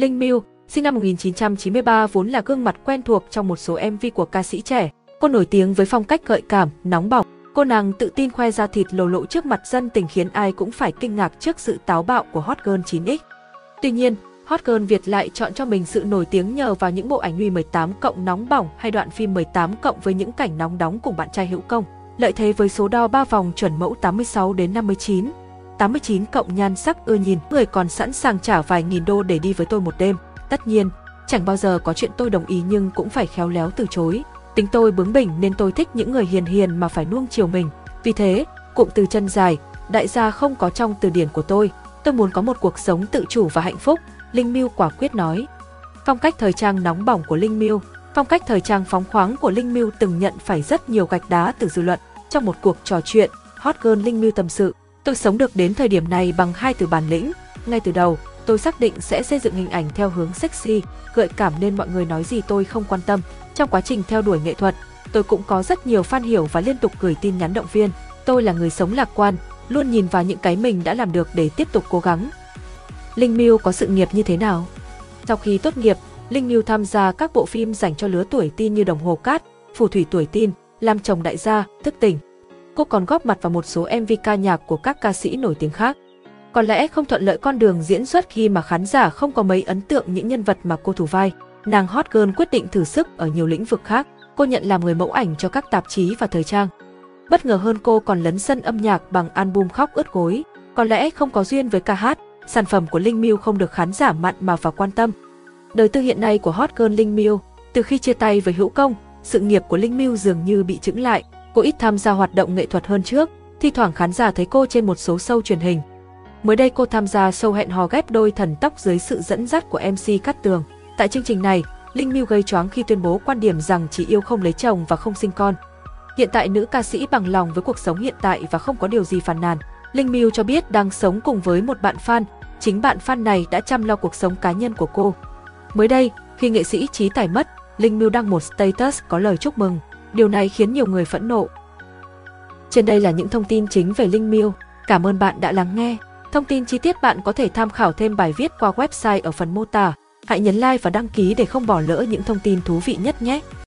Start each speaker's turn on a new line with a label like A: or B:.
A: Linh Miu, sinh năm 1993 vốn là gương mặt quen thuộc trong một số MV của ca sĩ trẻ. Cô nổi tiếng với phong cách gợi cảm, nóng bỏng. Cô nàng tự tin khoe ra thịt lồ lộ trước mặt dân tình khiến ai cũng phải kinh ngạc trước sự táo bạo của Hot Girl 9X. Tuy nhiên, Hot Girl Việt lại chọn cho mình sự nổi tiếng nhờ vào những bộ ảnh Huy 18 cộng nóng bỏng hay đoạn phim 18 cộng với những cảnh nóng đóng cùng bạn trai hữu công. Lợi thế với số đo 3 vòng chuẩn mẫu 86 đến 59, 89 cộng nhan sắc ưa nhìn, người còn sẵn sàng trả vài nghìn đô để đi với tôi một đêm. Tất nhiên, chẳng bao giờ có chuyện tôi đồng ý nhưng cũng phải khéo léo từ chối. Tính tôi bướng bỉnh nên tôi thích những người hiền hiền mà phải nuông chiều mình. Vì thế, cụm từ chân dài, đại gia không có trong từ điển của tôi. Tôi muốn có một cuộc sống tự chủ và hạnh phúc, Linh Miu quả quyết nói. Phong cách thời trang nóng bỏng của Linh Miu Phong cách thời trang phóng khoáng của Linh Miu từng nhận phải rất nhiều gạch đá từ dư luận. Trong một cuộc trò chuyện, Hot Girl Linh Miu tâm sự, tôi sống được đến thời điểm này bằng hai từ bản lĩnh. Ngay từ đầu, tôi xác định sẽ xây dựng hình ảnh theo hướng sexy, gợi cảm nên mọi người nói gì tôi không quan tâm. Trong quá trình theo đuổi nghệ thuật, tôi cũng có rất nhiều fan hiểu và liên tục gửi tin nhắn động viên. Tôi là người sống lạc quan, luôn nhìn vào những cái mình đã làm được để tiếp tục cố gắng. Linh Miu có sự nghiệp như thế nào? Sau khi tốt nghiệp, Linh Miu tham gia các bộ phim dành cho lứa tuổi tin như Đồng Hồ Cát, Phù Thủy Tuổi tin Làm Chồng Đại Gia, Thức Tỉnh. Cô còn góp mặt vào một số MV ca nhạc của các ca sĩ nổi tiếng khác. Có lẽ không thuận lợi con đường diễn xuất khi mà khán giả không có mấy ấn tượng những nhân vật mà cô thủ vai. Nàng Hot Girl quyết định thử sức ở nhiều lĩnh vực khác. Cô nhận làm người mẫu ảnh cho các tạp chí và thời trang. Bất ngờ hơn cô còn lấn sân âm nhạc bằng album Khóc ướt gối. Có lẽ không có duyên với ca hát, sản phẩm của Linh Miu không được khán giả mặn mà và quan tâm. Đời tư hiện nay của hot girl Linh Miu, từ khi chia tay với Hữu Công, sự nghiệp của Linh Miu dường như bị chững lại, cô ít tham gia hoạt động nghệ thuật hơn trước, thi thoảng khán giả thấy cô trên một số show truyền hình. Mới đây cô tham gia show hẹn hò ghép đôi thần tóc dưới sự dẫn dắt của MC Cát Tường. Tại chương trình này, Linh Miu gây choáng khi tuyên bố quan điểm rằng chỉ yêu không lấy chồng và không sinh con. Hiện tại nữ ca sĩ bằng lòng với cuộc sống hiện tại và không có điều gì phàn nàn. Linh Miu cho biết đang sống cùng với một bạn fan, chính bạn fan này đã chăm lo cuộc sống cá nhân của cô. Mới đây, khi nghệ sĩ Trí Tài mất, Linh Miu đăng một status có lời chúc mừng. Điều này khiến nhiều người phẫn nộ. Trên đây là những thông tin chính về Linh miêu. Cảm ơn bạn đã lắng nghe. Thông tin chi tiết bạn có thể tham khảo thêm bài viết qua website ở phần mô tả. Hãy nhấn like và đăng ký để không bỏ lỡ những thông tin thú vị nhất nhé.